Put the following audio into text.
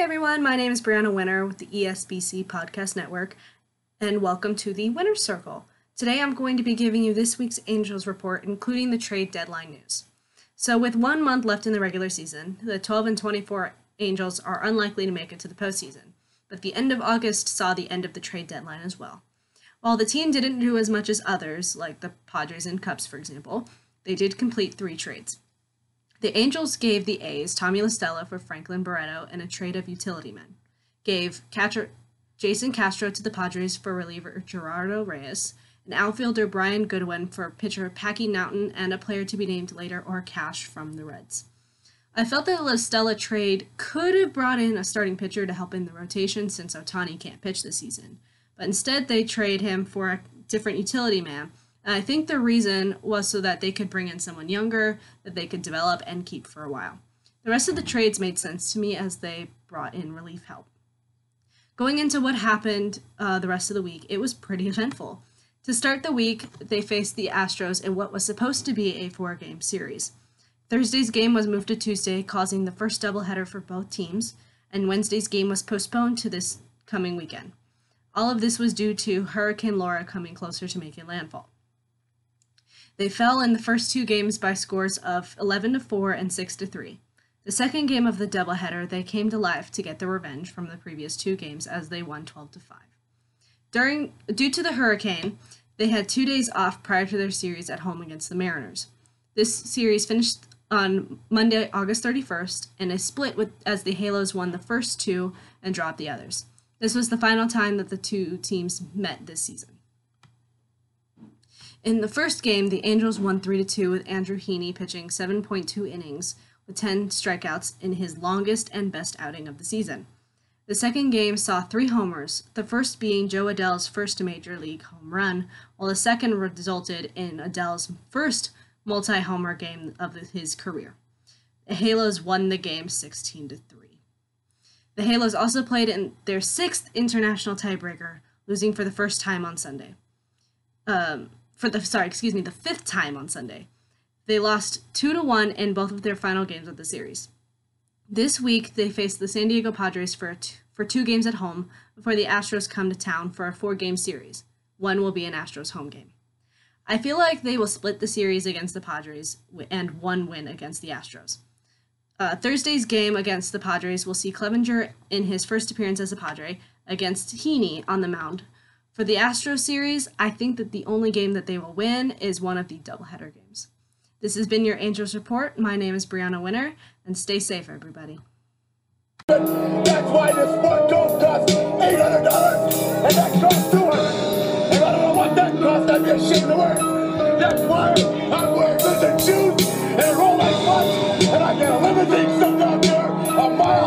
everyone. My name is Brianna Winner with the ESBC Podcast Network, and welcome to the Winner's Circle. Today I'm going to be giving you this week's Angels report, including the trade deadline news. So, with one month left in the regular season, the 12 and 24 Angels are unlikely to make it to the postseason, but the end of August saw the end of the trade deadline as well. While the team didn't do as much as others, like the Padres and Cubs, for example, they did complete three trades. The Angels gave the A's Tommy La Stella for Franklin Barreto in a trade of utility men, gave catcher Jason Castro to the Padres for reliever Gerardo Reyes, and outfielder Brian Goodwin for pitcher Packy Naughton and a player to be named later or cash from the Reds. I felt that the La Stella trade could have brought in a starting pitcher to help in the rotation since Ohtani can't pitch this season, but instead they trade him for a different utility man and I think the reason was so that they could bring in someone younger that they could develop and keep for a while. The rest of the trades made sense to me as they brought in relief help. Going into what happened uh, the rest of the week, it was pretty eventful. To start the week, they faced the Astros in what was supposed to be a four game series. Thursday's game was moved to Tuesday, causing the first doubleheader for both teams, and Wednesday's game was postponed to this coming weekend. All of this was due to Hurricane Laura coming closer to making landfall. They fell in the first two games by scores of 11 to 4 and 6 to 3. The second game of the doubleheader, they came to life to get their revenge from the previous two games as they won 12 to 5. During due to the hurricane, they had 2 days off prior to their series at home against the Mariners. This series finished on Monday, August 31st, in a split with as the Halos won the first two and dropped the others. This was the final time that the two teams met this season. In the first game, the Angels won 3 2 with Andrew Heaney pitching 7.2 innings with 10 strikeouts in his longest and best outing of the season. The second game saw three homers, the first being Jo Adell's first major league home run, while the second resulted in Adell's first multi homer game of his career. The Halos won the game 16 3. The Halos also played in their sixth international tiebreaker, losing for the first time on Sunday. Um, for the sorry, excuse me, the fifth time on Sunday. They lost 2 to 1 in both of their final games of the series. This week they face the San Diego Padres for t- for two games at home before the Astros come to town for a four-game series. One will be an Astros home game. I feel like they will split the series against the Padres and one win against the Astros. Uh, Thursday's game against the Padres will see Clevinger in his first appearance as a Padre against Heaney on the mound, for the Astro series, I think that the only game that they will win is one of the doubleheader games. This has been your Angels Report. My name is Brianna Winner, and stay safe, everybody. That's why this one don't cost $800 and that costs 200 And I don't know what that costs, I'd be ashamed to wear That's why I'm wearing lizard shoes and roll like butts, and I get a limousine stuck out there a mile long.